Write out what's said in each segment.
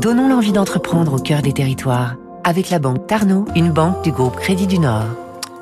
Donnons l'envie d'entreprendre au cœur des territoires avec la banque Tarno, une banque du groupe Crédit du Nord.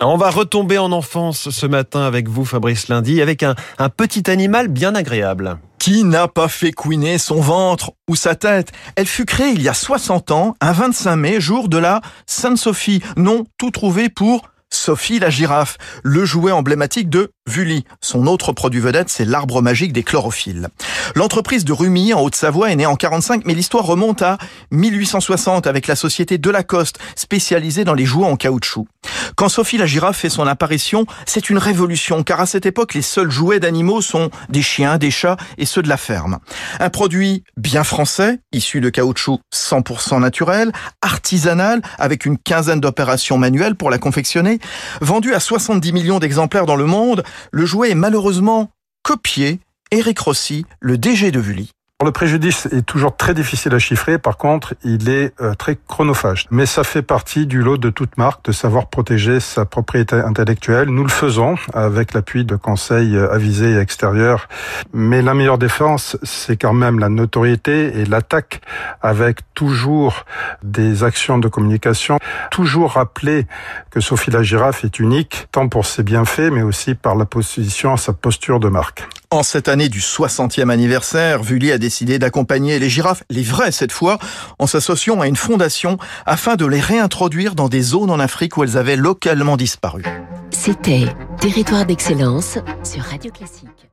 On va retomber en enfance ce matin avec vous, Fabrice Lundi, avec un, un petit animal bien agréable. Qui n'a pas fait couiner son ventre ou sa tête? Elle fut créée il y a 60 ans, un 25 mai, jour de la Sainte-Sophie. Non, tout trouvé pour Sophie la girafe, le jouet emblématique de Vully. Son autre produit vedette, c'est l'arbre magique des chlorophylles. L'entreprise de Rumi, en Haute-Savoie, est née en 45, mais l'histoire remonte à 1860 avec la société Delacoste, spécialisée dans les jouets en caoutchouc. Quand Sophie la girafe fait son apparition, c'est une révolution, car à cette époque, les seuls jouets d'animaux sont des chiens, des chats et ceux de la ferme. Un produit bien français, issu de caoutchouc 100% naturel, artisanal, avec une quinzaine d'opérations manuelles pour la confectionner, vendu à 70 millions d'exemplaires dans le monde, le jouet est malheureusement copié. Eric Rossi, le DG de Vully. Le préjudice est toujours très difficile à chiffrer, par contre, il est euh, très chronophage. Mais ça fait partie du lot de toute marque de savoir protéger sa propriété intellectuelle. Nous le faisons avec l'appui de conseils euh, avisés et extérieurs. Mais la meilleure défense, c'est quand même la notoriété et l'attaque avec toujours des actions de communication. Toujours rappeler que Sophie la girafe est unique, tant pour ses bienfaits, mais aussi par la position, sa posture de marque. En cette année du 60e anniversaire, Vully a décidé d'accompagner les girafes, les vraies cette fois, en s'associant à une fondation afin de les réintroduire dans des zones en Afrique où elles avaient localement disparu. C'était Territoire d'excellence sur Radio Classique.